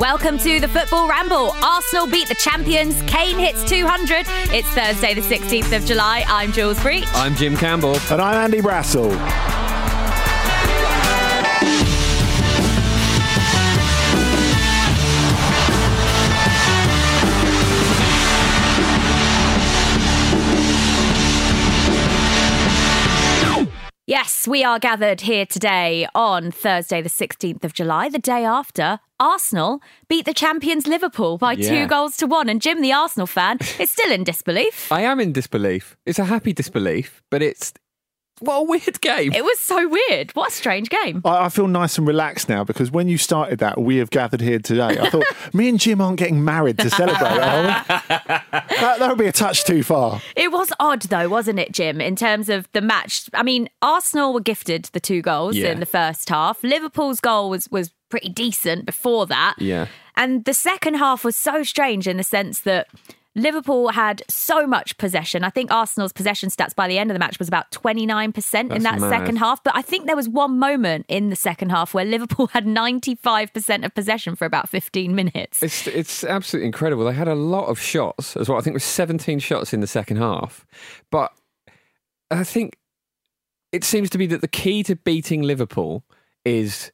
Welcome to the Football Ramble. Arsenal beat the champions. Kane hits 200. It's Thursday, the 16th of July. I'm Jules Breach. I'm Jim Campbell. And I'm Andy Brassell. Yes, we are gathered here today on Thursday, the 16th of July, the day after Arsenal beat the champions Liverpool by Yeah. two goals to one. And Jim, the Arsenal fan, is still in disbelief. I am in disbelief. It's a happy disbelief, but it's what a weird game. It was so weird. What a strange game. I, I feel nice and relaxed now because when you started that, we have gathered here today. I thought me and Jim aren't getting married to celebrate, are we? That, that would be a touch too far. It was odd, though, wasn't it, Jim, in terms of the match? I mean, Arsenal were gifted the two goals Yeah. in the first half. Liverpool's goal was, was pretty decent before that. Yeah. And the second half was so strange in the sense that Liverpool had so much possession. I think Arsenal's possession stats by the end of the match was about 29% in that mad. second half. But I think there was one moment in the second half where Liverpool had 95% of possession for about 15 minutes. It's it's absolutely incredible. They had a lot of shots as well. I think it was 17 shots in the second half. But I think it seems to be that the key to beating Liverpool is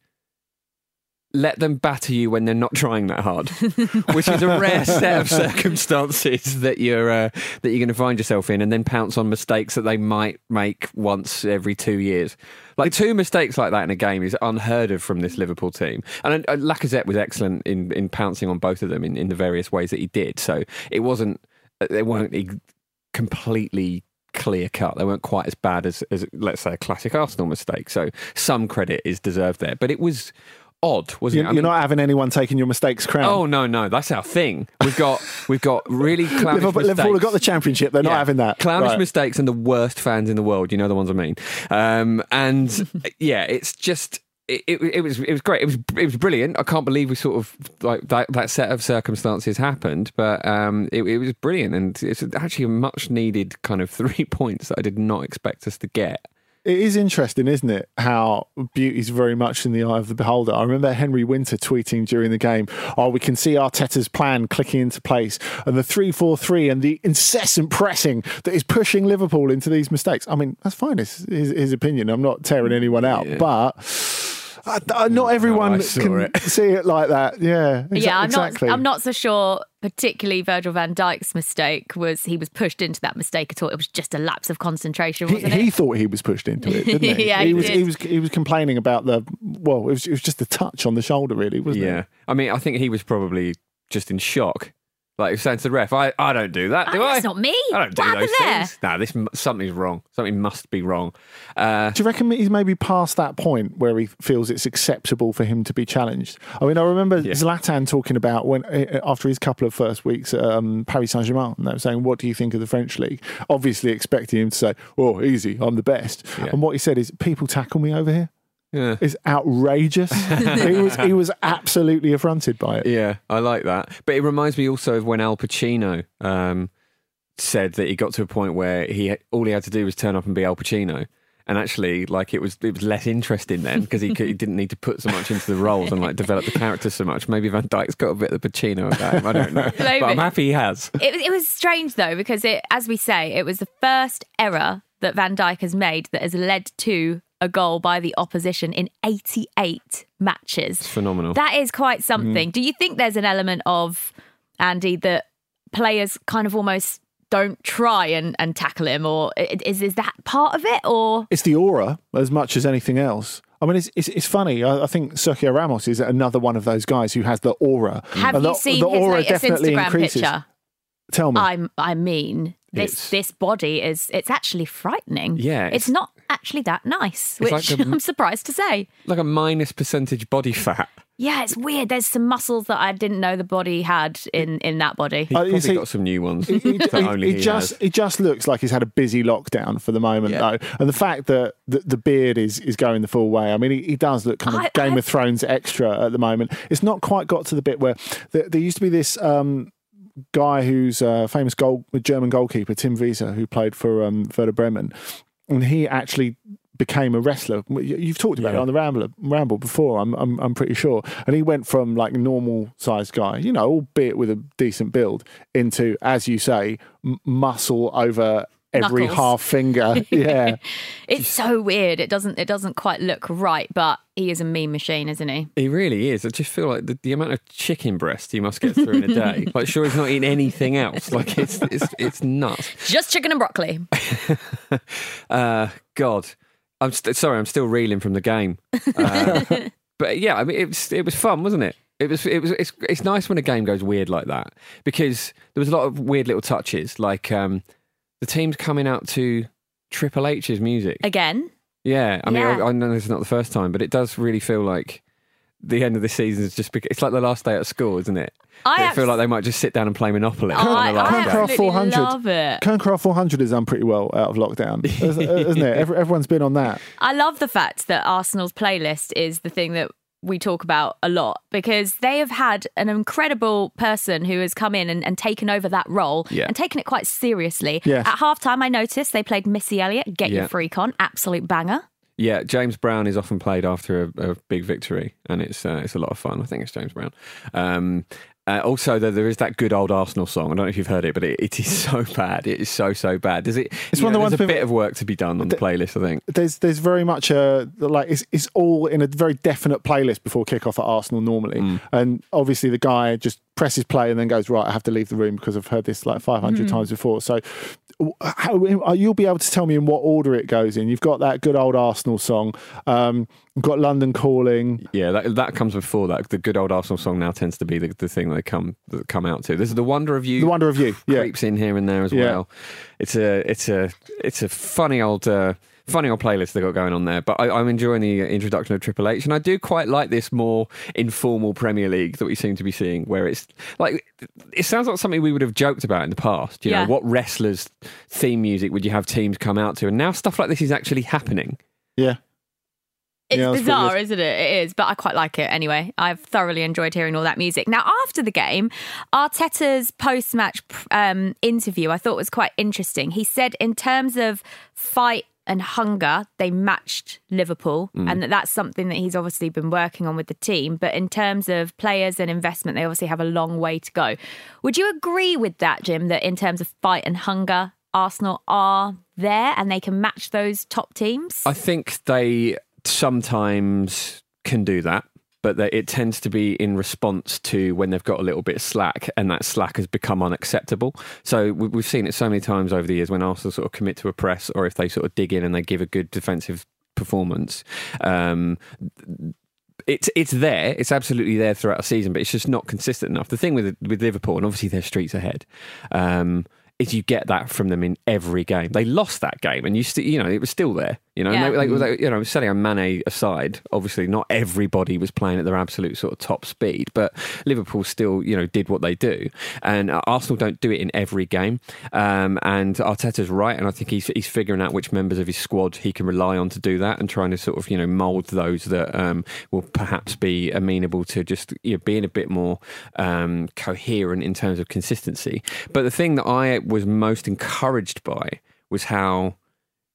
let them batter you when they're not trying that hard, which is a rare set of circumstances that you're uh, that you're going to find yourself in, and then pounce on mistakes that they might make once every two years. Like two mistakes like that in a game is unheard of from this Liverpool team. And uh, Lacazette was excellent in, in pouncing on both of them in, in the various ways that he did. So it wasn't uh, they weren't completely clear cut. They weren't quite as bad as, as let's say a classic Arsenal mistake. So some credit is deserved there. But it was odd, wasn't You're, it? I you're not having anyone taking your mistakes crown. Oh no, no, that's our thing. We've got we've got really clownish Liverpool, mistakes. Liverpool have got the championship. They're not having that. Clownish Right. mistakes and the worst fans in the world. You know the ones I mean. Um, and yeah, it's just. It, it, it was it was great. It was it was brilliant. I can't believe we sort of like that, that set of circumstances happened, but um, it, it was brilliant, and it's actually a much needed kind of three points that I did not expect us to get It is interesting, isn't it? How beauty is very much in the eye of the beholder. I remember Henry Winter tweeting during the game, "Oh, we can see Arteta's plan clicking into place, and the three-four-three, and the incessant pressing that is pushing Liverpool into these mistakes." I mean, that's fine. It's his, his opinion. I'm not tearing anyone out, but. I, I- not everyone I can it. see it like that. Yeah, exa- yeah, I'm exactly. not. I'm not so sure. Particularly Virgil Van Dijk's mistake was he was pushed into that mistake at all. It was just a lapse of concentration, He, wasn't he it? thought he was pushed into it, didn't he? Yeah, he, he was. He was. He was complaining about the. Well, it was. It was just a touch on the shoulder, really, wasn't it? Yeah. I mean, I think he was probably just in shock. Like he was saying to the ref, I, I don't do that, do Oh, I? that's not me. I don't do What those there? things. No, this something's wrong. Something must be wrong. Uh, Do you reckon he's maybe past that point where he feels it's acceptable for him to be challenged? I mean, I remember Yeah. Zlatan talking about when uh, after his couple of first weeks at um, Paris Saint Germain, and they were saying, "What do you think of the French league?" Obviously, expecting him to say, "Oh, easy, I'm the best." Yeah. And what he said is, "People tackle me over here." Yeah. It's outrageous. he was he was absolutely affronted by it. Yeah, I like that. But it reminds me also of when Al Pacino um, said that he got to a point where he all he had to do was turn up and be Al Pacino. And actually, like it was, it was less interesting then because he, could, he didn't need to put so much into the roles and like develop the character so much. Maybe Van Dijk's got a bit of the Pacino about him. I don't know, but I'm happy he has. It, was- it was strange though because it, as we say, it was the first error that Van Dyke has made that has led to a goal by the opposition in 88 matches. It's phenomenal. That is quite something. Mm. Do you think there's an element of Andy that players kind of almost don't try and, and tackle him, or is is that part of it? Or It's the aura as much as anything else. I mean, it's it's, it's funny. I, I think Sergio Ramos is another one of those guys who has the aura. have And you the, seen the his aura latest definitely Instagram increases. picture? Tell me. I'm, I mean, this It's- this body is it's actually frightening. Yeah, it's, it's- not actually that nice, which like a- I'm surprised to say. like a minus percentage body fat. Yeah, it's weird. There's some muscles that I didn't know the body had in in that body. He's Uh, see- got some new ones It, it- that only it he just has. it just looks like he's had a busy lockdown for the moment, Yeah. though, and the fact that the, the beard is is going the full way. I mean, he, he does look kind of I- Game I- of Thrones extra at the moment. It's not quite got to the bit where there, there used to be this. Um, Guy who's a famous goal, German goalkeeper, Tim Wiese, who played for um, Werder Bremen, and he actually became a wrestler. You- You've talked about it on the Ramble, Ramble before, I'm, I'm, I'm pretty sure. And he went from like normal sized guy, you know, albeit with a decent build, into, as you say, m- muscle over every Knuckles. half finger. Yeah. It's so weird. It doesn't it doesn't quite look right, but he is a meme machine, isn't he? He really is. I just feel like the, the amount of chicken breast he must get through in a day. Like, sure, he's not eating anything else. Like, it's it's it's nuts. Just chicken and broccoli. Uh, God, I'm st- sorry, I'm still reeling from the game. Uh, but yeah, I mean, it was it was fun, wasn't it? It was it was it's it's nice when a game goes weird like that because there was a lot of weird little touches, like um, the teams coming out to Triple H's music. Again. Yeah, I mean, Yeah. I, I know this is not the first time, but it does really feel like the end of the season is just because it's like the last day at school, isn't it? I I feel like they might just sit down and play Monopoly. I, oh, on the last I day. Craft absolutely 400. love it. Kerncraft 400 is done pretty well out of lockdown, isn't isn't it? Every, everyone's been on that. I love the fact that Arsenal's playlist is the thing that we talk about a lot because they have had an incredible person who has come in and, and taken over that role Yeah. and taken it quite seriously. Yes. At halftime, I noticed they played Missy Elliott, Get Yeah. Your Freak On, absolute banger. Yeah, James Brown is often played after a, a big victory, and it's uh, it's a lot of fun. I think it's James Brown. Um, uh, also, there, there is that good old Arsenal song. I don't know if you've heard it, but it, it is so bad. It is so so bad. Does it? It's one of the ones There's a bit of work to be done on the playlist. I think. there's there's very much a like it's it's all in a very definite playlist before kickoff at Arsenal normally, Mm. and obviously the guy just presses play and then goes right. I have to leave the room because I've heard this like 500 times before. So how, uh, you'll be able to tell me in what order it goes in. You've got that good old Arsenal song. Um, you've got London Calling. Yeah, that that comes before that. The good old Arsenal song now tends to be the, the thing they come that come out to. This is the Wonder of You. The Wonder of You, yeah. creeps in here and there as Yeah. well. It's a it's a it's a funny old. Uh, Funny old playlist they got going on there, but I, I'm enjoying the introduction of Triple H, and I do quite like this more informal Premier League that we seem to be seeing, where it's like it sounds like something we would have joked about in the past. You Yeah. know, what wrestlers' theme music would you have teams come out to, and now stuff like this is actually happening. Yeah. It's Yeah, bizarre, isn't it? It is, but I quite like it anyway. I've thoroughly enjoyed hearing all that music. Now, after the game, Arteta's post match um, interview I thought was quite interesting. He said, in terms of fight and hunger, they matched Liverpool, Mm. and that that's something that he's obviously been working on with the team. But in terms of players and investment, they obviously have a long way to go. Would you agree with that, Jim, that in terms of fight and hunger, Arsenal are there and they can match those top teams? I think they sometimes can do that, but that it tends to be in response to when they've got a little bit of slack, and that slack has become unacceptable. So we- we've seen it so many times over the years when Arsenal sort of commit to a press, or if they sort of dig in and they give a good defensive performance. Um, it's it's there. It's absolutely there throughout a season, but it's just not consistent enough. The thing with with Liverpool, and obviously they're streets ahead, um, is you get that from them in every game. They lost that game, and you still, you know, it was still there. You know, Yeah. and they, like, you know, Sadio Mane aside, obviously not everybody was playing at their absolute sort of top speed, but Liverpool still, you know, did what they do, and uh, Arsenal don't do it in every game. Um, and Arteta's right, and I think he's he's figuring out which members of his squad he can rely on to do that, and trying to sort of you know mould those that um, will perhaps be amenable to just you know, being a bit more um, coherent in terms of consistency. But the thing that I was most encouraged by was how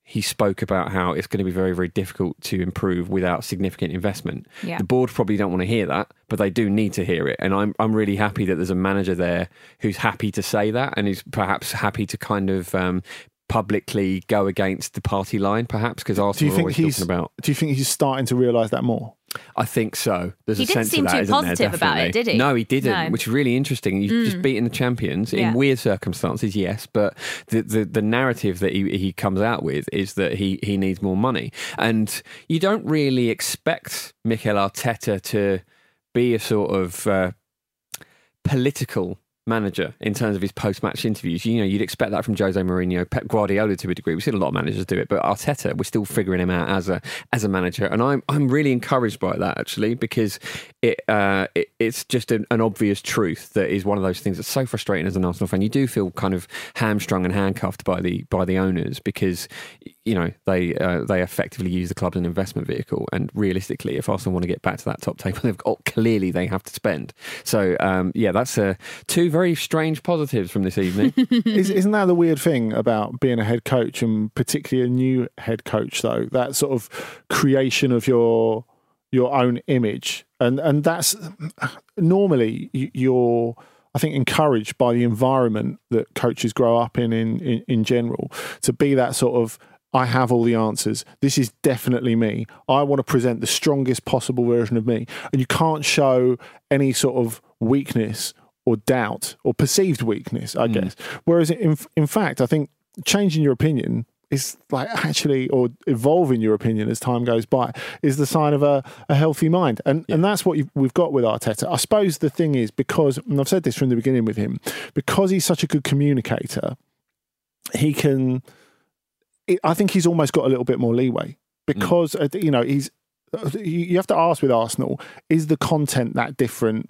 he spoke about how it's going to be very, very difficult to improve without significant investment. Yeah. The board probably don't want to hear that, but they do need to hear it. And I'm, I'm really happy that there's a manager there who's happy to say that and is perhaps happy to kind of um, publicly go against the party line, perhaps, because Do Arsenal you are think he's? talking about. Do you think he's starting to realise that more? I think so. There's He a didn't sense seem of that, too isn't there, about it, did he? No, he didn't, No. Mm. which is really interesting. You've just beaten the champions Yeah. in weird circumstances, yes, but the, the, the narrative that he, he comes out with is that he, he needs more money. And you don't really expect Mikel Arteta to be a sort of uh, political manager in terms of his post-match interviews. You know, you'd expect that from Jose Mourinho, Pep Guardiola to a degree. We've seen a lot of managers do it, but Arteta, we're still figuring him out as a as a manager, and I'm I'm really encouraged by that actually because it, uh, it it's just an, an obvious truth that is one of those things that's so frustrating as an Arsenal fan. You do feel kind of hamstrung and handcuffed by the by the owners because you know they uh, they effectively use the club as an investment vehicle, and realistically, if Arsenal want to get back to that top table, they've got clearly they have to spend. So um, yeah, that's uh, two very strange positives from this evening. Is, isn't that the weird thing about being a head coach and particularly a new head coach though? That sort of creation of your your own image and and that's normally you- you're I think encouraged by the environment that coaches grow up in in, in, in general to be that sort of I have all the answers. This is definitely me. I want to present the strongest possible version of me. And you can't show any sort of weakness or doubt or perceived weakness, I mm. guess. Whereas in in fact, I think changing your opinion is like actually or evolving your opinion as time goes by is the sign of a, a healthy mind. And and that's what you've, we've got with Arteta. I suppose the thing is because and I've said this from the beginning with him, because he's such a good communicator, he can it- I think he's almost got a little bit more leeway mm. because uh, you know he's. Uh, you you have to ask with Arsenal: Is the content that different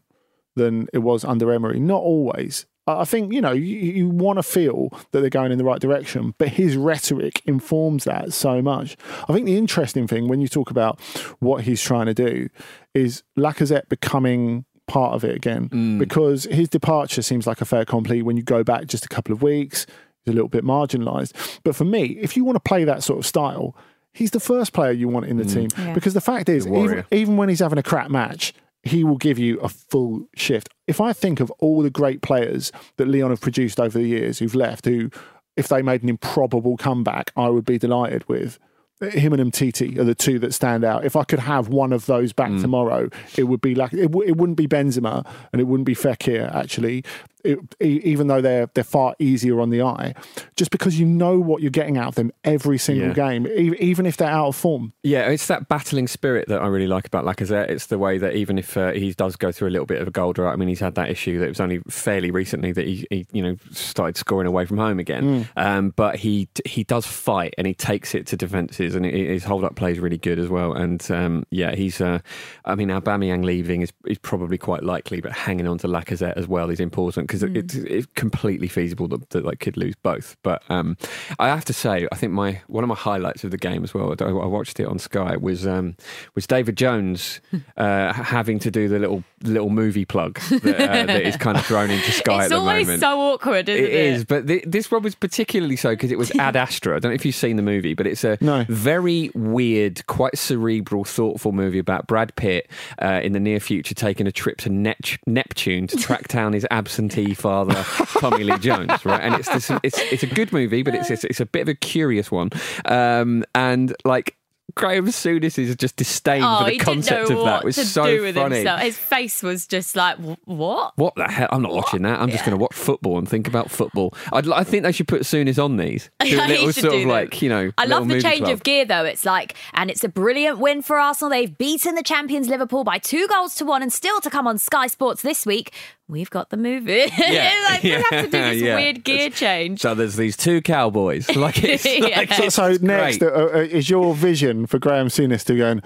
than it was under Emery? Not always. I I think you know you, you want to feel that they're going in the right direction, but his rhetoric informs that so much. I think the interesting thing when you talk about what he's trying to do is Lacazette becoming part of it again because his departure seems like a fair complete when you go back just a couple of weeks. He's a little bit marginalised, but for me, if you want to play that sort of style, he's the first player you want in the team Yeah. because the fact is, even, even when he's having a crap match, he will give you a full shift. If I think of all the great players that Lyon have produced over the years who've left, who, if they made an improbable comeback, I would be delighted with. Him and Umtiti are the two that stand out. If I could have one of those back mm. tomorrow, it would be like it, w- it wouldn't be Benzema and it wouldn't be Fekir. Actually, it, even though they're they're far easier on the eye, just because you know what you're getting out of them every single Yeah. game, e- even if they're out of form. Yeah, it's that battling spirit that I really like about Lacazette. It's the way that even if uh, he does go through a little bit of a gold drought, I mean, he's had that issue that it was only fairly recently that he, he you know, started scoring away from home again. Um, but he he does fight and he takes it to defences and he- his hold up play is really good as well. And um, yeah, he's. Uh, I mean, Aubameyang leaving is, is probably quite likely, but hanging on to Lacazette as well is important because it, it's, it's completely feasible that, that they could lose both. But um, I have to say, I think my one of my highlights of the game as well. I, I watched it on Sky. Was um, was David Jones uh, having to do the little little movie plug that, uh, that is kind of thrown into Sky it's at the always moment. so awkward, isn't it? It is, but th- this one was particularly so because it was Ad Astra. I don't know if you've seen the movie, but it's a No. very weird, quite cerebral, thoughtful movie about Brad Pitt uh, in the near future taking a trip to Nep- Neptune to track down his absentee father, Tommy Lee Jones. Right, and it's this, it's it's a good movie, but it's it's, it's a bit of a curious one, um, and like. Graham is just disdain Oh, for the concept of that what was so funny. himself. His face was just like, what? What the hell? I'm not watching that. I'm just going to watch football and think about football. I'd, I think they should put Souness on these. Do a Yeah, little sort of them. like, you know. I love the change club. of gear though. It's like, and it's a brilliant win for Arsenal. They've beaten the champions Liverpool by two goals to one, and still to come on Sky Sports this week. We've got the movie. Yeah. like, we have to do this Yeah. weird gear change. So there's these two cowboys. Like it's, Yeah. like, So, it's next uh, uh, is your vision for Graham Souness to going.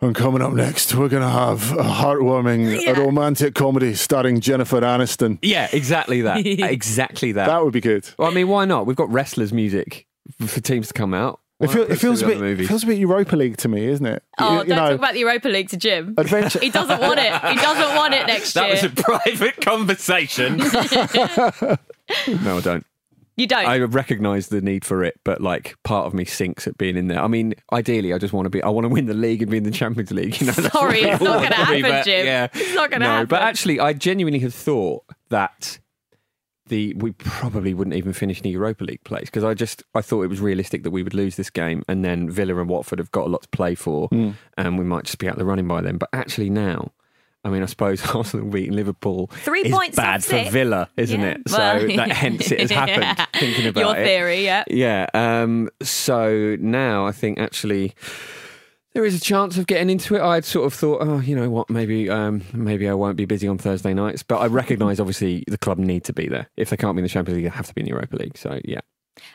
And coming up next, we're going to have a heartwarming, Yeah. a romantic comedy starring Jennifer Aniston. Yeah, exactly that. exactly that. That would be good. well, I mean, why not? We've got wrestlers' music for teams to come out. Why It, feel, it feels a bit. It movies? feels a bit Europa League to me, isn't it? Oh, You- don't you know, talk about the Europa League to Jim. Adventure. He doesn't want it. He doesn't want it next That year. was a private conversation. no, I don't. you don't. I recognise the need for it, but like part of me sinks at being in there. I mean, ideally, I just want to be. I want to win the league and be in the Champions League. You know, Sorry, it's not gonna to be, happen, but Jim. Yeah, It's not gonna no, happen. But actually, I genuinely had thought that the we probably wouldn't even finish in the Europa League place because I just I thought it was realistic that we would lose this game and then Villa and Watford have got a lot to play for Hmm. and we might just be out the running by then. But actually now. I mean, I suppose Arsenal beating Liverpool Three is points bad for six. Villa, isn't Yeah. it? Well, so that hence it has happened. yeah. Thinking about Your it, theory, yeah. yeah. Um, so now I think actually there is a chance of getting into it. I'd sort of thought, oh, you know what, maybe um, maybe I won't be busy on Thursday nights, but I recognise obviously the club need to be there. If they can't be in the Champions League, they have to be in the Europa League. So yeah,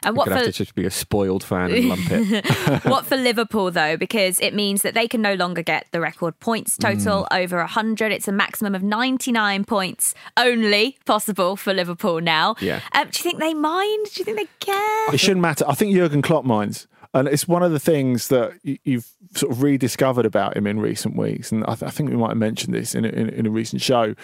And I what could have for to just be a spoiled fan and lump it. what for Liverpool though? Because it means that they can no longer get the record points total Mm. over hundred. It's a maximum of ninety nine points only possible for Liverpool now. Yeah. Um, do you think they mind? Do you think they care? It shouldn't matter. I think Jurgen Klopp minds. And it's one of the things that you've sort of rediscovered about him in recent weeks. And I, th- I think we might have mentioned this in a, in, a- in a recent show.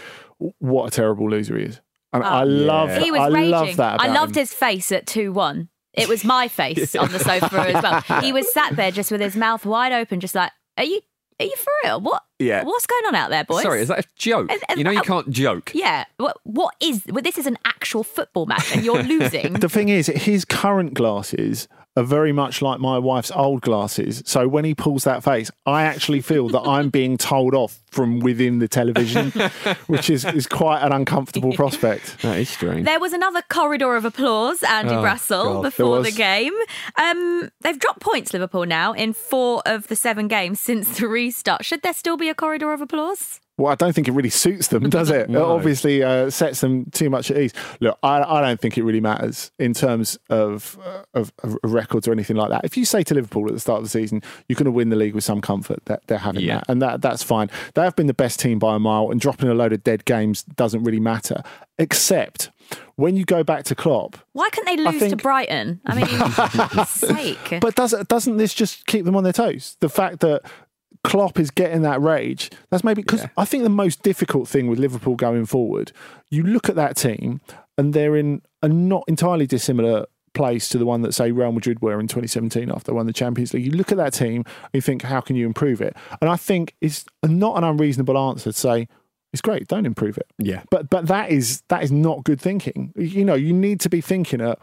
What a terrible loser he is. And oh. I love He was I raging. love that. I loved him. his face at two one. It was my face on the sofa as well. He was sat there just with his mouth wide open, just like, "Are you? Are you for real? What? Yeah. What's going on out there, boys?" Sorry, is that a joke? Is- is- You know you uh, can't joke. Yeah. What? What is? Well, this is an actual football match, and you're losing. The thing is, his current glasses are very much like my wife's old glasses. So when he pulls that face, I actually feel that I'm being told off from within the television, which is, is quite an uncomfortable prospect. That is strange. There was another corridor of applause, Andy Oh, Brassell, God, before the game. Um, they've dropped points, Liverpool, now in four of the seven games since the restart. Should there still be a corridor of applause? Well, I don't think it really suits them, does it? No. It obviously uh, sets them too much at ease. Look, I, I don't think it really matters in terms of, uh, of, of records or anything like that. If you say to Liverpool at the start of the season, you're going to win the league with some comfort, that they're having Yeah. that, and that that's fine. They have been the best team by a mile, and dropping a load of dead games doesn't really matter, except when you go back to Klopp. Why couldn't they lose to Brighton? I mean, sake. But does doesn't this just keep them on their toes? The fact that Klopp is getting that rage. That's maybe because Yeah. I think the most difficult thing with Liverpool going forward, you look at that team and they're in a not entirely dissimilar place to the one that say Real Madrid were in 2017 after they won the Champions League. You look at that team and you think, how can you improve it? And I think it's not an unreasonable answer to say it's great, don't improve it. yeah. But but that is that is not good thinking. You know, you need to be thinking at.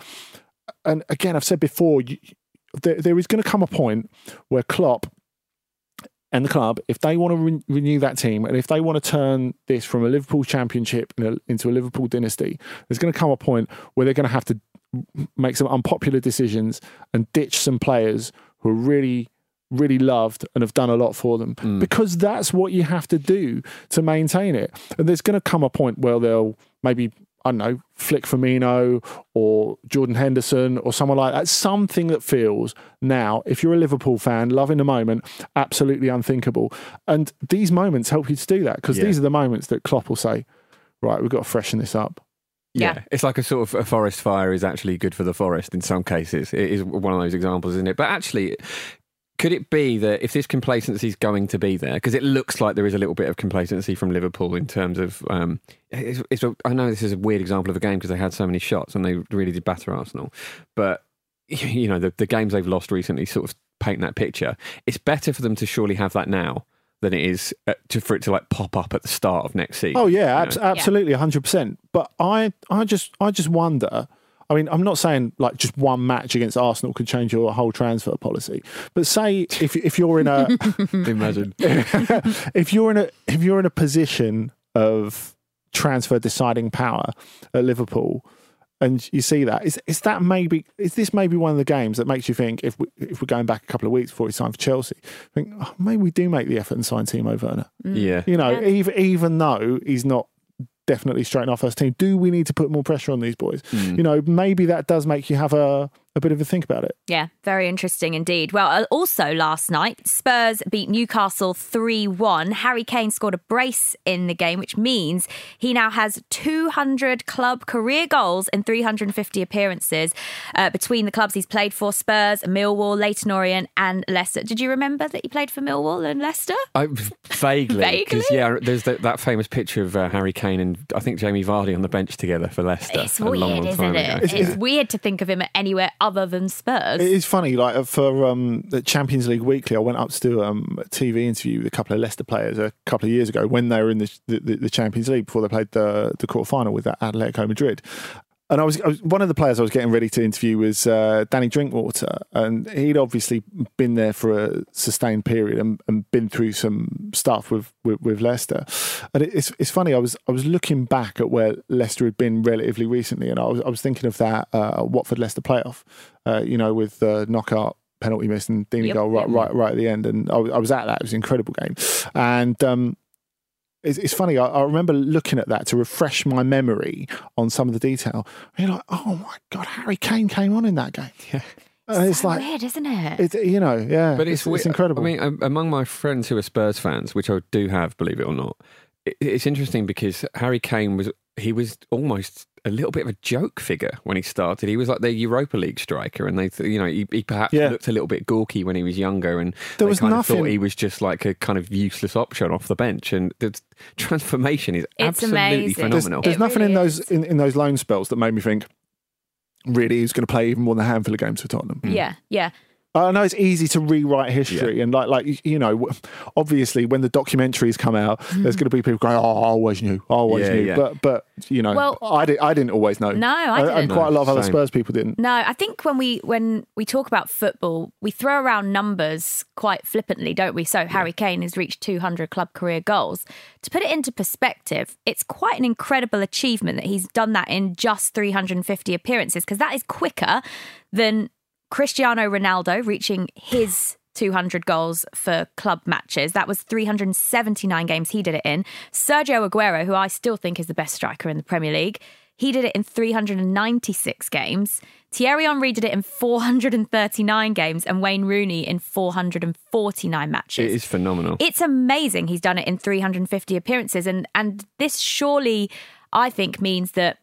And again, I've said before, you, there, there is going to come a point where Klopp and the club, if they want to re- renew that team and if they want to turn this from a Liverpool championship into a Liverpool dynasty, there's going to come a point where they're going to have to make some unpopular decisions and ditch some players who are really really loved and have done a lot for them. Mm. Because that's what you have to do to maintain it. And there's going to come a point where they'll maybe I don't know, Flick Firmino or Jordan Henderson or someone like that. Something that feels now, if you're a Liverpool fan, loving the moment, absolutely unthinkable. And these moments help you to do that because Yeah. these are the moments that Klopp will say, right, we've got to freshen this up. Yeah. Yeah. it's like a sort of a forest fire is actually good for the forest in some cases. It is one of those examples, isn't it? But actually, could it be that if this complacency is going to be there, because it looks like there is a little bit of complacency from Liverpool in terms of, um, it's, it's a, I know this is a weird example of a game because they had so many shots and they really did batter Arsenal, but you know the, the games they've lost recently sort of paint that picture. It's better for them to surely have that now than it is uh, to, for it to like pop up at the start of next season. Oh yeah, you know? absolutely, hundred percent. But I, I just, I just wonder. I mean, I'm not saying like just one match against Arsenal could change your whole transfer policy, but say if if you're in a Imagine. if you're in a if you're in a position of transfer deciding power at Liverpool, and you see that is is that maybe is this maybe one of the games that makes you think if we if we're going back a couple of weeks before it's time for Chelsea, think oh, maybe we do make the effort and sign Timo Werner. Yeah. You know, Yeah. even even though he's not definitely straighten our first team, do we need to put more pressure on these boys? Mm. You know, maybe that does make you have a a bit of a think about it. Yeah, very interesting indeed. Well, uh, also last night, Spurs beat Newcastle 3 1. Harry Kane scored a brace in the game, which means he now has 200 club career goals in 350 appearances uh, between the clubs he's played for Spurs, Millwall, Leyton Orient, and Leicester. Did you remember that he played for Millwall and Leicester? I, vaguely, Vaguely? because yeah, there's that, that famous picture of uh, Harry Kane and I think Jamie Vardy on the bench together for Leicester. It's a long, weird, long isn't time it? ago. It's, weird to think of him anywhere other than Spurs. It is funny, like for um, the Champions League Weekly, I went up to do um, a TV interview with a couple of Leicester players a couple of years ago when they were in the the, the Champions League before they played the the quarter final with Atletico Madrid. And I was, I was one of the players I was getting ready to interview was uh, Danny Drinkwater, and he'd obviously been there for a sustained period and, and been through some stuff with, with, with Leicester. And it, it's it's funny. I was I was looking back at where Leicester had been relatively recently, and I was I was thinking of that uh, Watford Leicester playoff, uh, you know, with uh, Knockaert penalty miss and Deeney Yep, goal right, yep. right right at the end, and I was, I was at that. It was an incredible game, and. Um, it's, it's funny. I, I remember looking at that to refresh my memory on some of the detail. And you're like, oh my god, Harry Kane came on in that game. Yeah, and it's So like, weird, isn't it? it's you know, yeah, But it's, it's, weird. incredible. I mean, um, among my friends who are Spurs fans, which I do have, believe it or not, it, it's interesting because Harry Kane was he was almost a little bit of a joke figure when he started. He was like the Europa League striker, and they, th- you know, he, he perhaps Yeah. looked a little bit gawky when he was younger, and There they was kind of thought nothing- he was just like a kind of useless option off the bench. And the transformation is It's absolutely amazing. phenomenal. there's It nothing really in those in, in those loan spells that made me think really he's going to play even more than a handful of games for Tottenham. yeah, yeah. I know it's easy to rewrite history, and like, like you know, obviously when the documentaries come out, there's mm. going to be people going, "Oh, I always knew, I always Yeah, knew," yeah. but but you know, Well- I didn't, I didn't always know. No, I didn't. quite a lot of No, other. Spurs people didn't. No, I think when we when we talk about football, we throw around numbers quite flippantly, don't we? So Harry Kane has reached 200 club career goals. To put it into perspective, it's quite an incredible achievement that he's done that in just 350 appearances because that is quicker than Cristiano Ronaldo reaching his 200 goals for club matches. That was 379 games he did it in. Sergio Aguero, who I still think is the best striker in the Premier League, he did it in 396 games. Thierry Henry did it in 439 games, and Wayne Rooney in 449 matches. it is phenomenal. It's amazing he's done it in 350 appearances and and this surely I think means that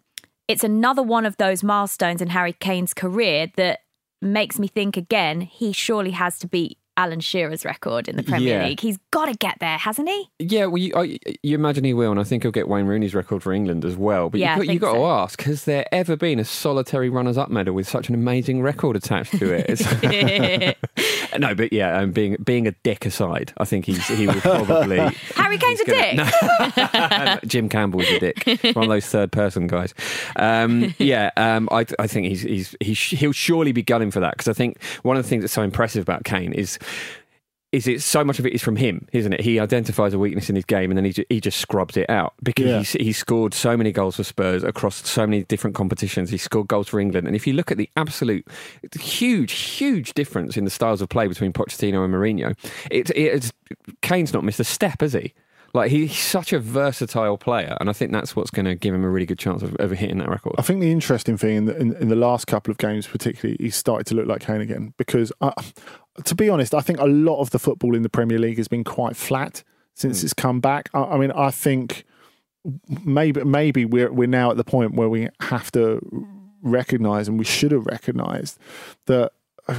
it's another one of those milestones in Harry Kane's career that makes me think again he surely has to beat Alan Shearer's record in the Premier Yeah. League. He's got to get there, hasn't he? Yeah, well, you, I, you imagine he will, and I think he'll get Wayne Rooney's record for England as well. But Yeah, I you, got, you got to ask: Has there ever been a solitary runners-up medal with such an amazing record attached to it? No, but yeah, um, being being a dick aside, I think he's he will probably. Harry Kane's a dick. gonna- Jim Campbell's a dick. One of those third-person guys. Um, yeah, um, I, I think he's he's he sh- he'll surely be gunning for that because I think one of the things that's so impressive about Kane is is it so much of it is from him, isn't it? He identifies a weakness in his game and then he, ju- he just scrubs it out because Yeah. he's, he scored so many goals for Spurs across so many different competitions. He scored goals for England. And if you look at the absolute huge, huge difference in the styles of play between Pochettino and Mourinho, it, it's, Kane's not missed a step, has he? Like he's such a versatile player, and I think that's what's going to give him a really good chance of, of hitting that record. I think the interesting thing in the, in, in the last couple of games, particularly, he started to look like Kane again. Because, I, to be honest, I think a lot of the football in the Premier League has been quite flat since hmm. it's come back. I, I mean, I think maybe maybe we're we're now at the point where we have to recognize and we should have recognized that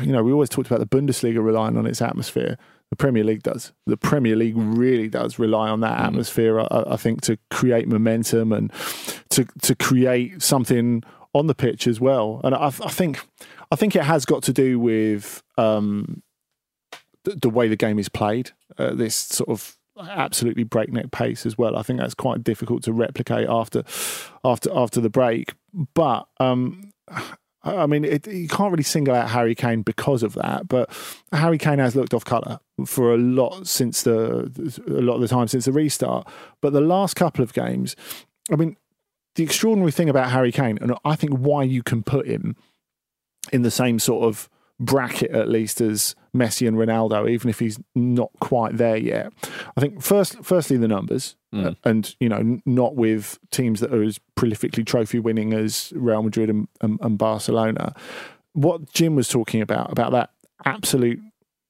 you know we always talked about the Bundesliga relying on its atmosphere. The Premier League does. The Premier League really does rely on that atmosphere. I, I think to create momentum and to to create something on the pitch as well. And I, I think I think it has got to do with um, the, the way the game is played. Uh, this sort of absolutely breakneck pace as well. I think that's quite difficult to replicate after after after the break. But um, I mean, it, you can't really single out Harry Kane because of that. But Harry Kane has looked off colour for a lot since the a lot of the time since the restart. But the last couple of games, I mean, the extraordinary thing about Harry Kane, and I think why you can put him in the same sort of bracket at least as Messi and Ronaldo, even if he's not quite there yet. I think first, firstly, the numbers, Mm. uh, and you know, not with teams that are as prolifically trophy winning as Real Madrid and, and, and Barcelona. What Jim was talking about about that absolute,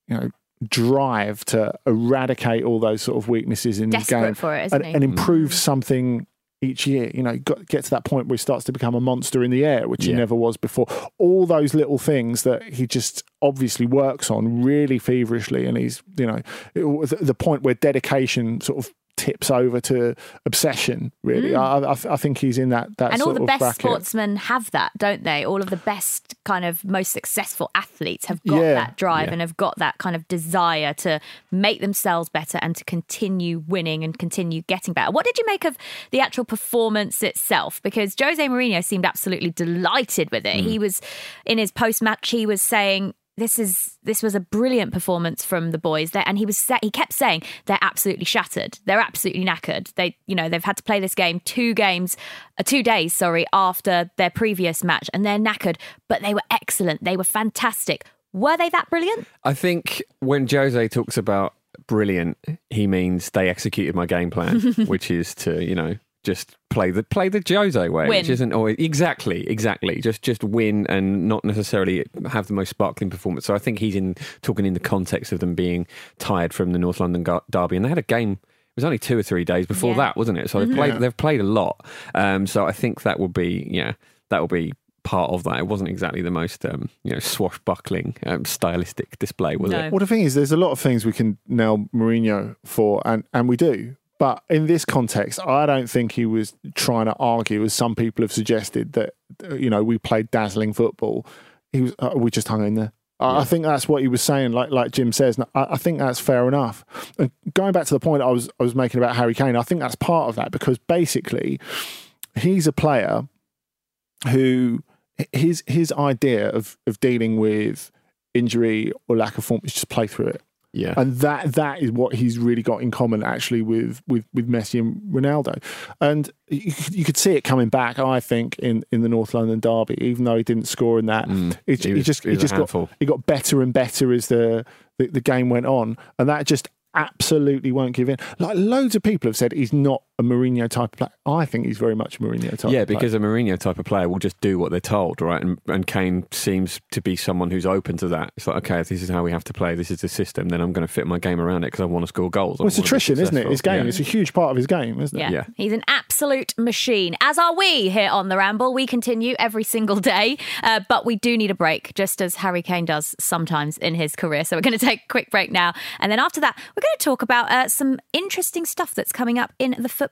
you know. Drive to eradicate all those sort of weaknesses in Desperate the game for it, isn't and, he? and improve something each year. You know, got, get to that point where he starts to become a monster in the air, which he never was before. All those little things that he just obviously works on really feverishly, and he's you know it the point where dedication sort of tips over to obsession. Really, I, I, I think he's in that that Mm. and all the best bracket. sportsmen have that, don't they? All of the best, kind of most successful athletes have got Yeah. that drive Yeah. and have got that kind of desire to make themselves better and to continue winning and continue getting better. What did you make of the actual performance itself? Because Jose Mourinho seemed absolutely delighted with it. He was in his post match. He was saying. This is this was a brilliant performance from the boys there, and he was he kept saying they're absolutely shattered, they're absolutely knackered. They you know they've had to play this game two games, uh, two days sorry after their previous match, and they're knackered, but they were excellent, they were fantastic. Were they that brilliant? I think when Jose talks about brilliant, he means they executed my game plan, which is to you know just play the play the Jose way, Win. which isn't always exactly exactly just just win and not necessarily have the most sparkling performance. So I think he's in talking in the context of them being tired from the North London derby, and they had a game. It was only two or three days before Yeah. that, wasn't it? So they've played they've played a lot. Um, so I think that will be yeah that will be part of that. It wasn't exactly the most um, you know swashbuckling um, stylistic display, was No. it? Well, the thing is, there's a lot of things we can nail Mourinho for, and, and we do. But in this context, I don't think he was trying to argue, as some people have suggested, that you know we played dazzling football. He was, uh, we just hung in there. I I think that's what he was saying. Like like Jim says, and I, I think that's fair enough. And going back to the point I was I was making about Harry Kane, I think that's part of that because basically he's a player who his his idea of of dealing with injury or lack of form is just play through it. Yeah. And that that is what he's really got in common actually with with with Messi and Ronaldo. And you, could- you could see it coming back, I think, in, in the North London derby, even though he didn't score in that. Mm. It, He was- just he just got he got better and better as the, the the game went on, and that just absolutely won't give in. Like loads of people have said he's not a Mourinho type of player. I think he's very much a Mourinho type. Yeah, of player. because a Mourinho type of player will just do what they're told, right? And, and Kane seems to be someone who's open to that. It's like, okay, if this is how we have to play, this is the system, then I'm going to fit my game around it because I want to score goals. Well, it's attrition, isn't it? successful. His game. Yeah. It's a huge part of his game, isn't it? Yeah. Yeah. He's an absolute machine, as are we here on The Ramble. We continue every single day, uh, but we do need a break, just as Harry Kane does sometimes in his career. So we're going to take a quick break now. And then after that, we're going to talk about uh, some interesting stuff that's coming up in the football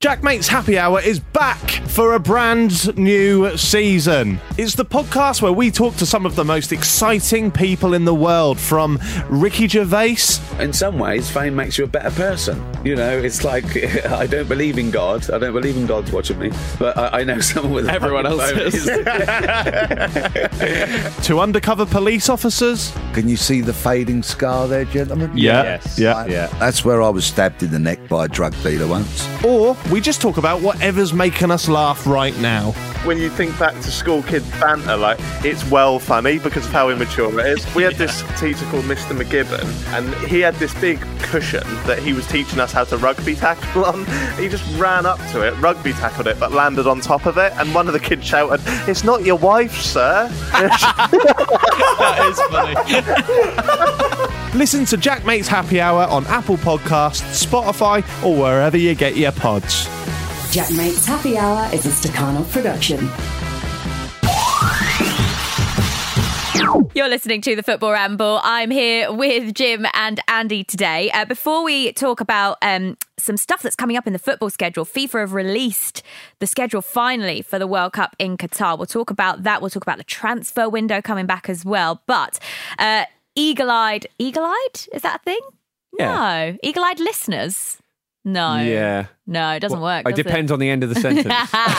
Jack Mate's Happy Hour is back for a brand new season. It's the podcast where we talk to some of the most exciting people in the world, from Ricky Gervais. In some ways, fame makes you a better person. You know, it's like I don't believe in God. I don't believe in God's watching me, but I, I know someone with Everyone fucking else phone is. to undercover police officers. Can you see the fading scar there, gentlemen? Yeah. Yes. Yeah. Right. That's where I was stabbed in the neck by a drug dealer once. Or we just talk about whatever's making us laugh right now. When you think back to school kid banter, like it's well funny because of how immature it is. We had this teacher called Mr. McGibbon, and he had this big cushion that he was teaching us how to rugby tackle on. He just ran up to it, rugby tackled it, but landed on top of it, and one of the kids shouted, "It's not your wife, sir." that is funny. Listen to Jack Mate's Happy Hour on Apple Podcasts, Spotify, or wherever you get your pods. Jack Mate's Happy Hour is a Stakhanov production. You're listening to the Football Ramble. I'm here with Jim and Andy today. Uh, before we talk about um, some stuff that's coming up in the football schedule, FIFA have released the schedule finally for the World Cup in Qatar. We'll talk about that. We'll talk about the transfer window coming back as well. But uh, eagle eyed, eagle eyed? Is that a thing? Yeah. No. Eagle eyed listeners? No. Yeah. No, it doesn't work. It does depends on the end of the sentence.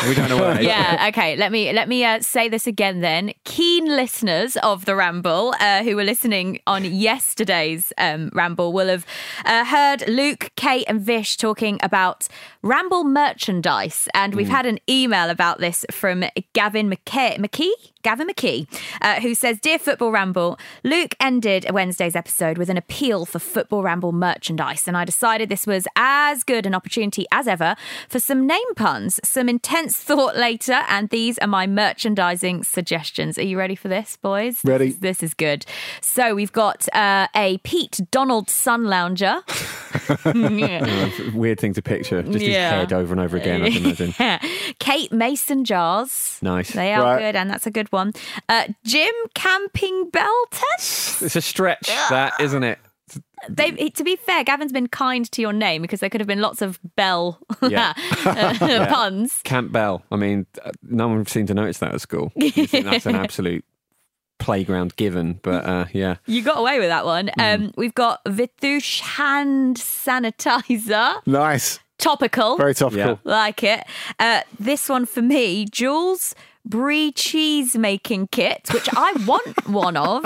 we don't know what yeah. Okay. Let me let me uh, say this again. Then, keen listeners of the Ramble uh, who were listening on yesterday's um, Ramble will have uh, heard Luke, Kate, and Vish talking about Ramble merchandise, and we've Mm. had an email about this from Gavin McKay, McKee. Gavin McKee, uh, who says, Dear Football Ramble, Luke ended Wednesday's episode with an appeal for Football Ramble merchandise, and I decided this was as good an opportunity as ever for some name puns, some intense thought later, and these are my merchandising suggestions. Are you ready for this, boys? Ready. This, this is good. So we've got uh, a Pete Donald Sun Lounger. Yeah, it's a Weird thing to picture. Just his head over and over again, I can imagine. Kate Mason jars. Nice. They are Right. good, and that's a good one. Uh, Jim Camping Bell Tent. It's a stretch, that, isn't it? They, to be fair, Gavin's been kind to your name because there could have been lots of bell Yeah. uh, Yeah. puns. Camp Bell. I mean, uh, no one seemed to notice that at school. You think that's an absolute playground given, but uh, yeah. You got away with that one. Um, we've got Vitush hand sanitizer. Nice. Topical. Very topical. Like it. Uh, this one for me, Jules Brie cheese making kit, which I want one of.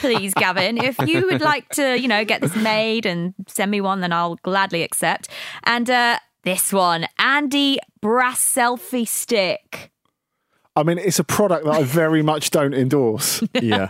Please, Gavin, if you would like to, you know, get this made and send me one, then I'll gladly accept. And uh, this one, Andy Brass selfie stick. I mean, it's a product that I very much don't endorse. Yeah.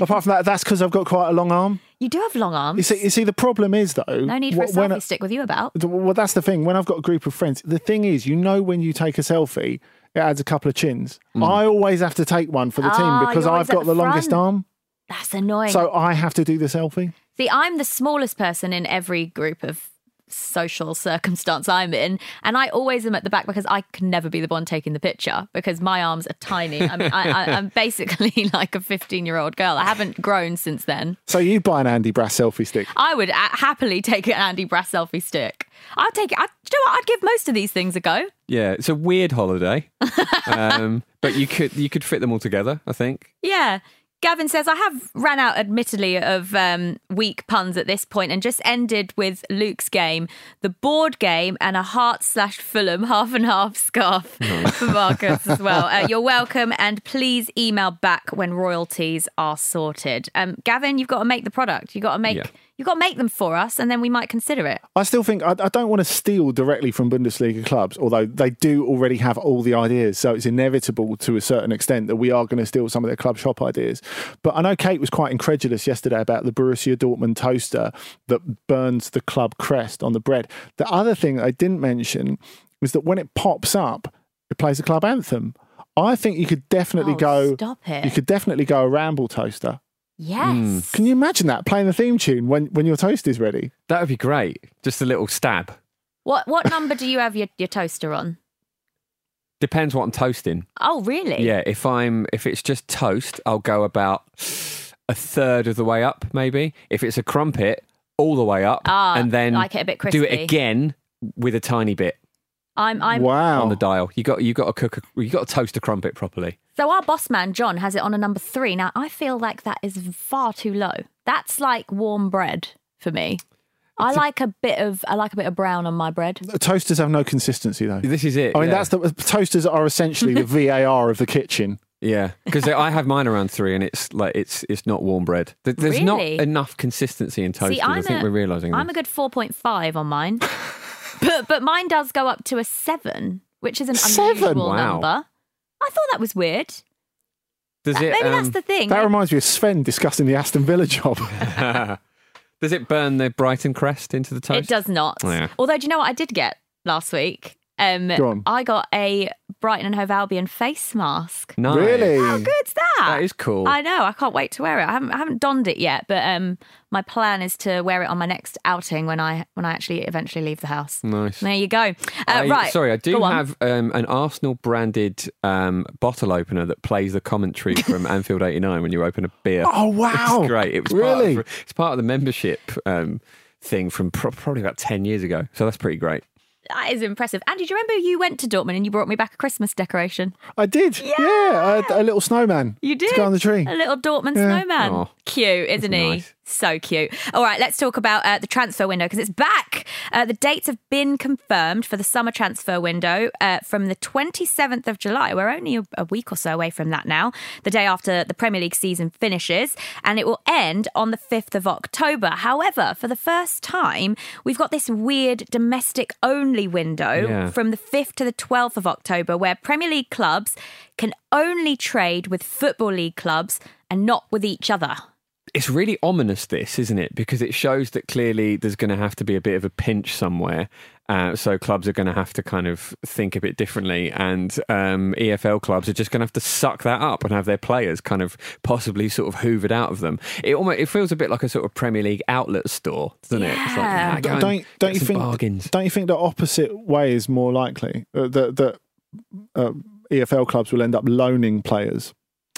Apart from that, that's because I've got quite a long arm. You do have long arms. You see, you see, the problem is though. no need for a wh- when selfie I- stick with you about. Well, that's the thing. When I've got a group of friends, the thing is, you know, when you take a selfie, it adds a couple of chins. Mm. I always have to take one for the Oh, team ah, because you're I've at got the, the longest front. arm. That's annoying. So I have to do the selfie. See, I'm the smallest person in every group of social circumstance I'm in, and I always am at the back because I can never be the one taking the picture because my arms are tiny. I'm, I, I, I'm basically like a 15 year old girl. I haven't grown since then. So you buy an Andy Brass selfie stick. I would a- happily take an Andy Brass selfie stick. I'd take it. I'd, do you know what? I'd give most of these things a go. Yeah, it's a weird holiday. um, but you could you could fit them all together, I think. Yeah. Gavin says, I have ran out, admittedly, of um, weak puns at this point and just ended with Luke's game, the board game, and a Heart slash Fulham half and half scarf for Marcus as well. Uh, you're welcome, and please email back when royalties are sorted. Um, Gavin, you've got to make the product. You've got to make Yeah. You've got to make them for us, and then we might consider it. I still think I, I don't want to steal directly from Bundesliga clubs, although they do already have all the ideas. So it's inevitable to a certain extent that we are going to steal some of their club shop ideas. But I know Kate was quite incredulous yesterday about the Borussia Dortmund toaster that burns the club crest on the bread. The other thing I didn't mention is that when it pops up, it plays the club anthem. I think you could definitely Oh, go. stop it. You could definitely go a ramble toaster. Yes. Can you imagine that playing the theme tune when, when your toast is ready? That would be great. Just a little stab. What what number do you have your, your toaster on? Depends what I'm toasting. Oh, really? Yeah, if I'm if it's just toast, I'll go about a third of the way up, maybe. If it's a crumpet, all the way up, Ah, and then like it a bit do it again with a tiny bit I'm I'm wow. on the dial. You got you got to cook. A, you got to toast a crumpet properly. So our boss man John has it on a number three. Now I feel like that is far too low. That's like warm bread for me. I like a bit of I like a bit of brown on my bread. Toasters have no consistency though. This is it. I mean, yeah. that's the toasters are essentially the VAR of the kitchen. Yeah, because I have mine around three, and it's like it's it's not warm bread. Th- There's not enough consistency in toasters. See, I'm I think a, we're realizing. I'm a good four point five on mine, but but mine does go up to a seven, which is an Seven? unusual Wow. number. I thought that was weird. Does That- it? maybe that's um, the thing. That reminds me of Sven discussing the Aston Villa job. Does it burn the Brighton crest into the toast? It does not. Oh, yeah. Although, do you know what I did get last week? Um, Go on. I got a Brighton and Hove Albion face mask. Nice. Really? How good's that? That is cool. I know. I can't wait to wear it. I haven't, I haven't donned it yet, but um, my plan is to wear it on my next outing when I when I actually eventually leave the house. Nice. There you go. Uh, I- right. Sorry, I do Go have um, an Arsenal branded um, bottle opener that plays the commentary from Anfield '89 when you open a beer. Oh, wow. it's great! It was Really? Part of, it's part of the membership um, thing from pro- probably about ten years ago. So that's pretty great. That is impressive. Andy, do you remember you went to Dortmund and you brought me back a Christmas decoration? I did. Yeah, a, a little snowman. You did. To go on the tree. A little Dortmund Yeah. snowman. Oh, cute, isn't he? nice. So cute. All right, let's talk about uh, the transfer window because it's back. Uh, the dates have been confirmed for the summer transfer window uh, from the 27th of July. We're only a, a week or so away from that now, the day after the Premier League season finishes, and it will end on the 5th of October. However, for the first time, we've got this weird domestic only window Yeah. from the 5th to the 12th of October where Premier League clubs can only trade with Football League clubs and not with each other. It's really ominous, this, isn't it? Because it shows that clearly there's going to have to be a bit of a pinch somewhere. Uh, so clubs are going to have to kind of think a bit differently, and um, EFL clubs are just going to have to suck that up and have their players kind of possibly sort of hoovered out of them. It almost it feels a bit like a sort of Premier League outlet store, doesn't it? It's like, Yeah. go and don't don't you think bargains? don't you think the opposite way is more likely uh, that that uh, EFL clubs will end up loaning players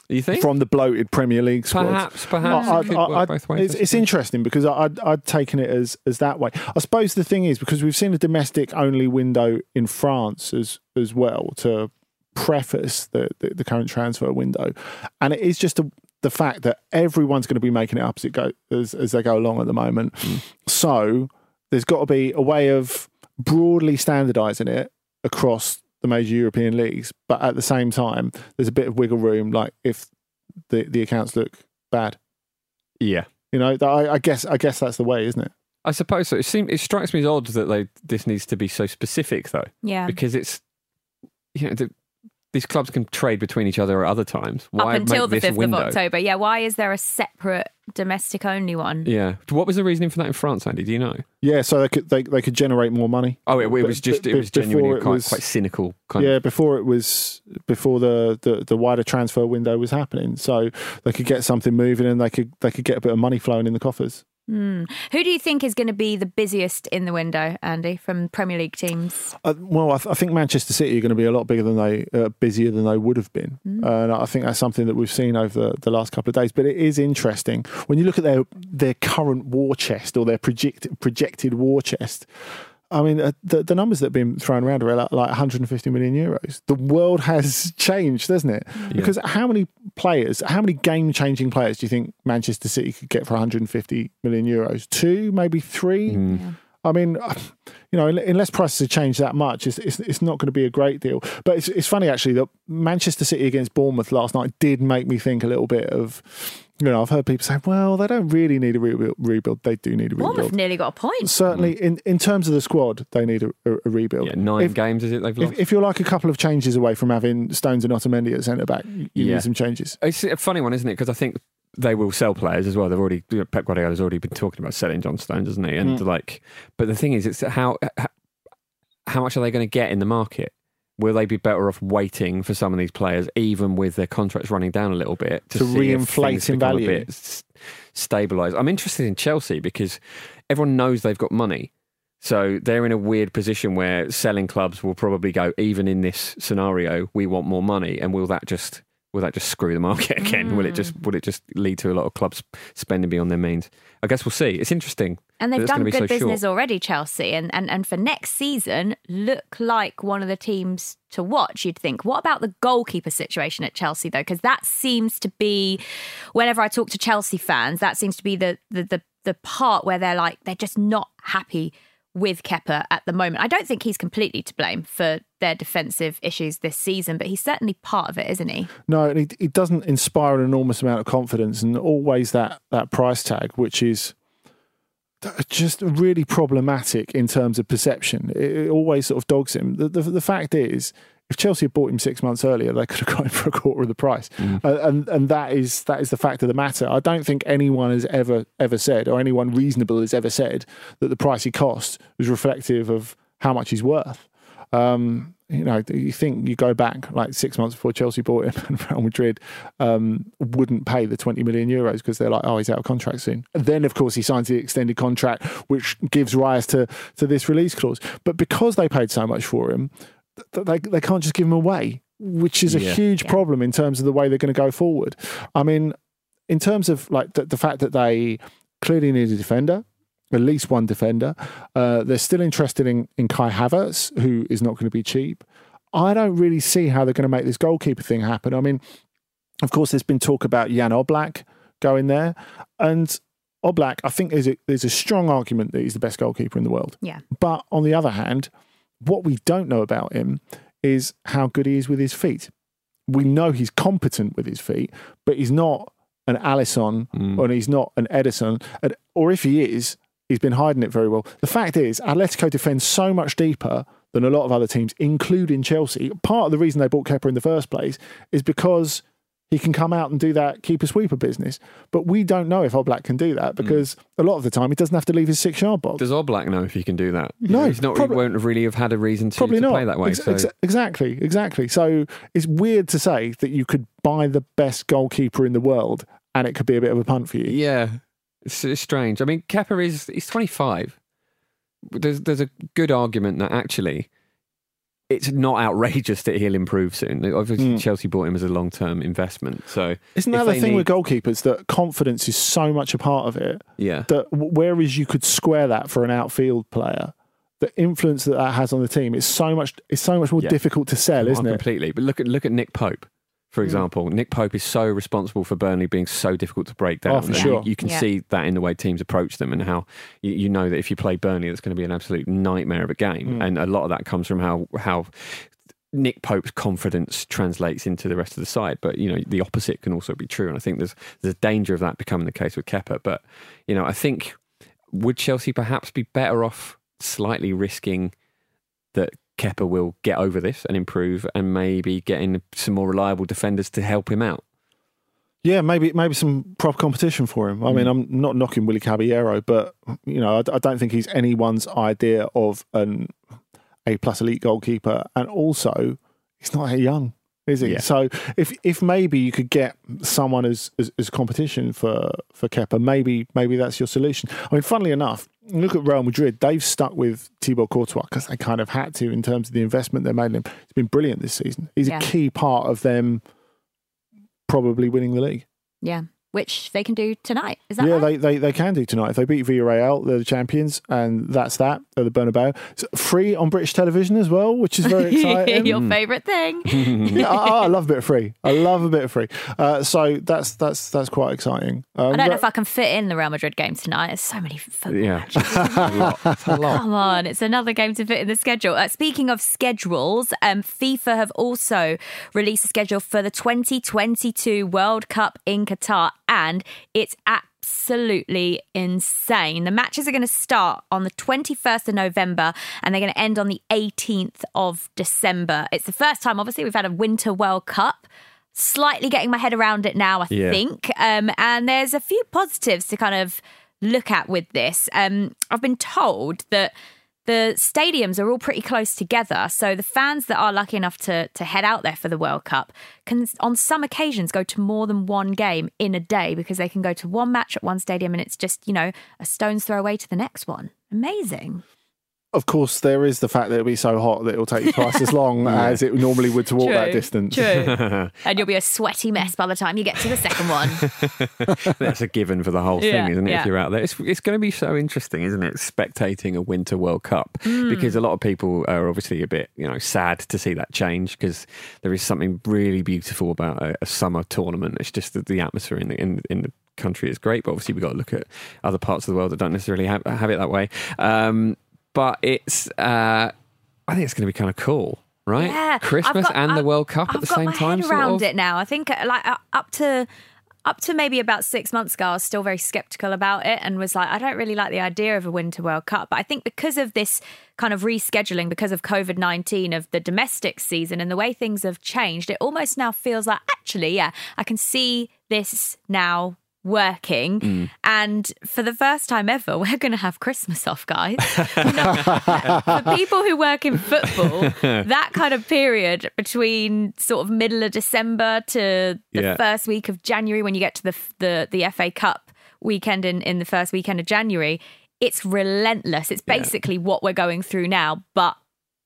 You think? from the bloated Premier League squads? Perhaps, perhaps. I- It could I- work I- both ways, it's, it's interesting because I'd, I'd taken it as as that way. I suppose the thing is because we've seen a domestic only window in France as as well to preface the, the, the current transfer window, and it is just a, the fact that everyone's going to be making it up as it go as, as they go along at the moment. Hmm. So there's got to be a way of broadly standardising it across the major European leagues, but at the same time, there's a bit of wiggle room. Like if the the accounts look bad, Yeah. you know, I, I guess I guess that's the way, isn't it? I suppose so. It seems it strikes me as odd that they this needs to be so specific, though. Yeah. because it's you know the, these clubs can trade between each other at other times. Why Up until the 5th window? of October. Yeah, why is there a separate domestic only one? Yeah. What was the reasoning for that in France, Andy? Do you know? Yeah, so they could they, they could generate more money. Oh, it, it was just it was genuinely it quite was- quite cynical kind yeah, of. before it was before the, the, the wider transfer window was happening, so they could get something moving and they could they could get a bit of money flowing in the coffers. Hmm. Who do you think is going to be the busiest in the window, Andy, from Premier League teams? Uh, well, I, th- I think Manchester City are going to be a lot bigger than they uh, busier than they would have been, and I think that's something that we've seen over the, the last couple of days. But it is interesting when you look at their their current war chest or their project, projected war chest. I mean, uh, the, the numbers that have been thrown around are like, like 150 million euros. The world has changed, doesn't it? Because how many players, how many game changing players do you think Manchester City could get for 150 million euros? Two, maybe three? I mean, you know, unless prices have changed that much, it's, it's, it's not going to be a great deal. But it's, it's funny actually that Manchester City against Bournemouth last night did make me think a little bit of. You know, I've heard people say, "Well, they don't really need a rebuild. rebuild. They do need a rebuild." Bournemouth nearly got a point. Certainly, mm. in, in terms of the squad, they need a, a, a rebuild. Yeah, nine games is it they've lost? If, if, you're like a couple of changes away from having Stones and Otamendi at centre back, you Yeah. need some changes. It's a funny one, isn't it? Because I think they will sell players as well. They've already you know, Pep Guardiola's already been talking about selling John Stones, hasn't he? And Mm. like, but the thing is, it's how how- much are they going to get in the market? Will they be better off waiting for some of these players, even with their contracts running down a little bit, To see if re-inflate in become a value? bit s- stabilised? I'm interested in Chelsea because everyone knows they've got money. So they're in a weird position where selling clubs will probably go, even in this scenario, we want more money. And will that just will that just screw the market again? Will it just mm. will it just lead to a lot of clubs spending beyond their means? I guess we'll see. It's interesting. And they've done good so business short. already, Chelsea. And, and and for next season, look like one of the teams to watch, you'd think. What about the goalkeeper situation at Chelsea, though? Because that seems to be, whenever I talk to Chelsea fans, that seems to be the, the, the, the part where they're like, they're just not happy with Kepa at the moment. I don't think he's completely to blame for their defensive issues this season, but he's certainly part of it, isn't he? No, he, it doesn't inspire an enormous amount of confidence, and always that that price tag, which is just really problematic in terms of perception. It, it always sort of dogs him. The, the, the fact is, if Chelsea had bought him six months earlier, they could have got him for a quarter of the price, uh, and and that is that is the fact of the matter. I don't think anyone has ever ever said, or anyone reasonable has ever said, that the price he cost was reflective of how much he's worth. Um, you know, you think you go back like six months before Chelsea bought him, and Real Madrid um, wouldn't pay the 20 million euros because they're like, oh, he's out of contract soon. And then, of course, he signs the extended contract, which gives rise to, to this release clause. But because they paid so much for him, they, they can't just give him away, which is a Yeah. huge problem in terms of the way they're going to go forward. I mean, in terms of like the, the fact that they clearly need a defender, at least one defender. Uh, they're still interested in, in Kai Havertz, who is not going to be cheap. I don't really see how they're going to make this goalkeeper thing happen. I mean, of course, there's been talk about Jan Oblak going there, and Oblak, I think there's a, there's a strong argument that he's the best goalkeeper in the world. Yeah. But on the other hand, what we don't know about him is how good he is with his feet. We know he's competent with his feet, but he's not an Alisson mm. and he's not an Ederson. And, or if he is, he's been hiding it very well. The fact is, Atletico defends so much deeper than a lot of other teams, including Chelsea. Part of the reason they bought Kepa in the first place is because he can come out and do that keeper sweeper business. But we don't know if Oblak can do that hmm. because a lot of the time he doesn't have to leave his six yard box. Does Oblak know if he can do that? No, he's not. probably- he won't really have had a reason to, Probably to not. play that way. Ex- so ex- exactly, exactly. So it's weird to say that you could buy the best goalkeeper in the world and it could be a bit of a punt for you. Yeah, it's, it's strange. I mean, Kepa is he's 25. There's there's a good argument that actually it's not outrageous that he'll improve soon. Obviously, hmm. Chelsea bought him as a long term investment. So. Isn't that the thing need- with goalkeepers that confidence is so much a part of it? Yeah. That whereas you could square that for an outfield player, the influence that that has on the team is so much. It's so much more Yeah. difficult to sell, Oh, isn't it? Completely. But look at look at Nick Pope, for Mm. example. Nick Pope is so responsible for Burnley being so difficult to break down. Oh, for And sure. You, you can Yeah. see that in the way teams approach them and how you, you know that if you play Burnley, it's going to be an absolute nightmare of a game. Mm. And a lot of that comes from how how Nick Pope's confidence translates into the rest of the side. But you know, the opposite can also be true. And I think there's there's a danger of that becoming the case with Kepa. But you know, I think would Chelsea perhaps be better off slightly risking that Kepa will get over this and improve, and maybe getting some more reliable defenders to help him out. Yeah, maybe maybe some proper competition for him. I mean, Mm. I'm not knocking Willy Caballero, but you know, I, I don't think he's anyone's idea of an A plus elite goalkeeper, and also he's not that young, is he? Yeah. So if if maybe you could get someone as, as as competition for for Kepa, maybe maybe that's your solution. I mean, funnily enough, look at Real Madrid; they've stuck with Thibaut Courtois because they kind of had to in terms of the investment they made in him. It's been brilliant this season. He's Yeah. a key part of them probably winning the league. Yeah. Which they can do tonight. Is that yeah, right? they, they, they can do tonight. If they beat Villarreal, they're the champions, and that's that. They're the Bernabeu. It's free on British television as well, which is very exciting. Your favourite thing. yeah, I, I love a bit of free. I love a bit of free. Uh, so that's that's that's quite exciting. Um, I don't know but- if I can fit in the Real Madrid game tonight. There's so many football Yeah. matches. Come on, it's another game to fit in the schedule. Uh, speaking of schedules, um, FIFA have also released a schedule for the 2022 World Cup in Qatar, and it's absolutely insane. The matches are going to start on the 21st of November and they're going to end on the 18th of December. It's the first time, obviously, we've had a Winter World Cup. Slightly getting my head around it now, I Yeah. think. Um, and there's a few positives to kind of look at with this. Um, I've been told that the stadiums are all pretty close together, so the fans that are lucky enough to to head out there for the World Cup can, on some occasions, go to more than one game in a day because they can go to one match at one stadium and it's just you know a stone's throw away to the next one. Amazing. Of course, there is the fact that it'll be so hot that it'll take you twice as long Yeah. as it normally would to walk that distance. true. And you'll be a sweaty mess by the time you get to the second one. That's a given for the whole thing, Yeah, isn't it? yeah. If you're out there, it's, it's going to be so interesting, isn't it? Spectating a Winter World Cup Mm. because a lot of people are obviously a bit, you know, sad to see that change because there is something really beautiful about a, a summer tournament. It's just that the atmosphere in the in, in the country is great, but obviously we've got to look at other parts of the world that don't necessarily have, have it that way. Um, but it's, uh, I think it's going to be kind of cool. Right, Yeah, Christmas got- and the I've- World Cup at I've the got same my time. Around of? it now. I think uh, like uh, up to up to maybe about six months ago, I was still very skeptical about it and was like, I don't really like the idea of a Winter World Cup. But I think because of this kind of rescheduling, because of COVID nineteen of the domestic season and the way things have changed, it almost now feels like actually, yeah, I can see this now working Mm. and for the first time ever we're going to have christmas off guys for people who work in football, that kind of period between sort of middle of December to the Yeah. first week of January, when you get to the the, the FA Cup weekend in, in the first weekend of January, it's relentless. It's basically what we're going through now, but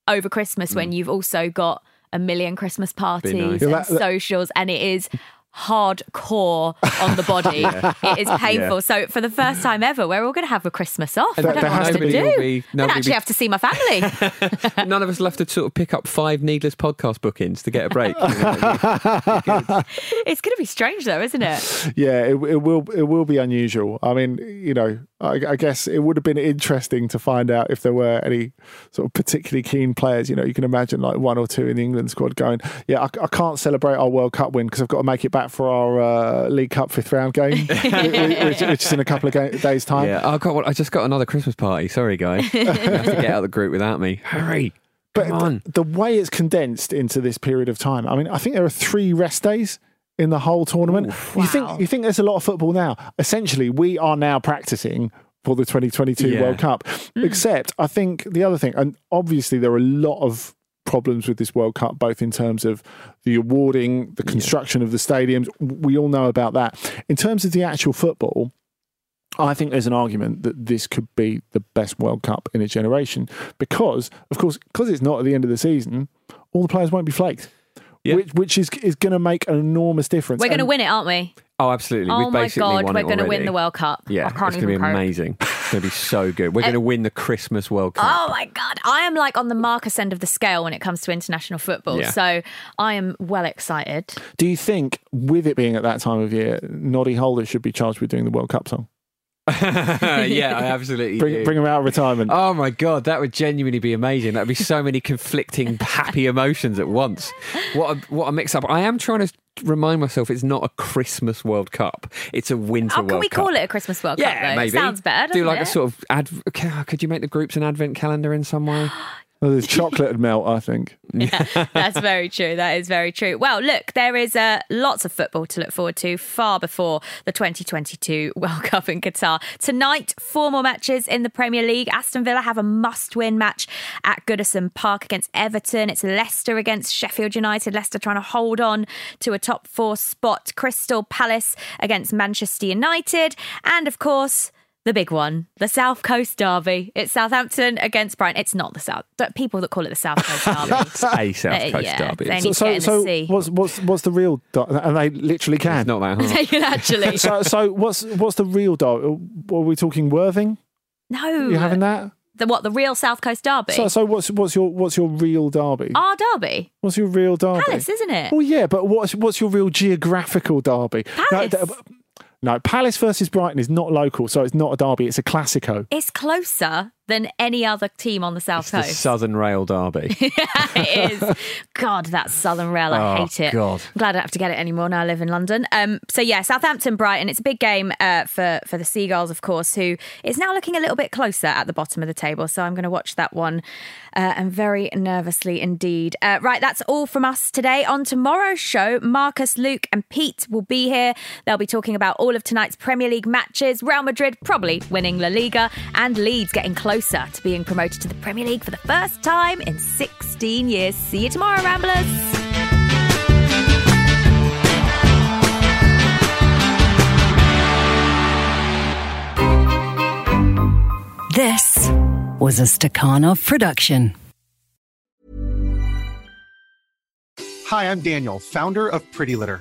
over Christmas when you've also got a million Christmas parties nice. and Yeah, that- that- socials, and it is hardcore on the body. Yeah. It is painful. Yeah. So for the first time ever, we're all going to have a Christmas off. I don't know what to do. be- I nobody actually be- have to see my family. None of us left to sort of pick up five needless podcast bookings to get a break. it's going to be strange though, isn't it? Yeah, it, it will. It will be unusual. I mean, you know, I, I guess it would have been interesting to find out if there were any sort of particularly keen players. You know, you can imagine like one or two in the England squad going, "Yeah, I, I can't celebrate our World Cup win because I've got to make it back for our uh, League Cup fifth round game, which, which is in a couple of ga- days' time." yeah, I got. one- I just got another Christmas party. Sorry, guys, you have to get out of the group without me. Hurry! But Come on. The, the way it's condensed into this period of time, I mean, I think there are three rest days in the whole tournament. You think you think there's a lot of football now? Essentially, we are now practicing for the 2022 Yeah. World Cup. Except, I think the other thing, and obviously there are a lot of problems with this World Cup, both in terms of the awarding, the construction of the stadiums. We all know about that. In terms of the actual football. I think there's an argument that this could be the best World Cup in a generation because, of course, because it's not at the end of the season, all the players won't be flaked, which, which is is going to make an enormous difference. We're going to win it, aren't we? Oh, absolutely. Oh We've my basically God, won we're going to win the World Cup. Yeah, I can't it's going to even be amazing. It's going to be so good. We're going to win the Christmas World Cup. Oh my god, I am like on the Marcus end of the scale when it comes to international football. Yeah. So I am well excited. Do you think, with it being at that time of year, Noddy Holder should be charged with doing the World Cup song? yeah, I absolutely Bring, do. bring him out of retirement. Oh my god, that would genuinely be amazing. That'd be so many conflicting happy emotions at once. What a, what a mix up. I am trying to remind myself it's not a Christmas World Cup. It's a Winter oh, How World can we Cup. call it a Christmas World yeah, Cup though? maybe. It sounds better. Do like it? a sort of ad. Could you make the groups an advent calendar in some way? Well, there's chocolate and melt, I think. yeah, That's very true. That is very true. Well, look, there is uh, lots of football to look forward to far before the 2022 World Cup in Qatar. Tonight, four more matches in the Premier League. Aston Villa have a must win match at Goodison Park against Everton. It's Leicester against Sheffield United. Leicester trying to hold on to a top four spot. Crystal Palace against Manchester United. And of course, the big one, the South Coast Derby. It's Southampton against Brighton. It's not the South. the People that call it the South Coast Derby. It's a South Uh, Coast yeah, derby. they It's need to get in the so sea. what's what's what's the real? Dar- and they literally can. not that hard. They can actually. so so what's what's the real derby? Are we talking Worthing? no. You having that? The what? The real South Coast Derby? So so what's what's your what's your real derby? Our derby. What's your real derby? Palace, isn't it? Well, yeah, but what's what's your real geographical derby? Palace. No, th- no, Palace versus Brighton is not local, so it's not a derby. It's a classico. It's closer than any other team on the South It's the Southern Rail Derby. yeah, it is. God, that Southern Rail, I Oh, hate it. God. I'm glad I don't have to get it anymore now I live in London. Um, so yeah, Southampton, Brighton. It's a big game uh, for for the Seagulls, of course, who is now looking a little bit closer at the bottom of the table. So I'm going to watch that one, uh, and very nervously indeed. Uh, right, that's all from us today. On tomorrow's show, Marcus, Luke, and Pete will be here. They'll be talking about all of tonight's Premier League matches. Real Madrid probably winning La Liga, and Leeds getting closer to being promoted to the Premier League for the first time in 16 years. See you tomorrow, Ramblers. This was a Stakhanov production. Hi, I'm Daniel, founder of Pretty Litter.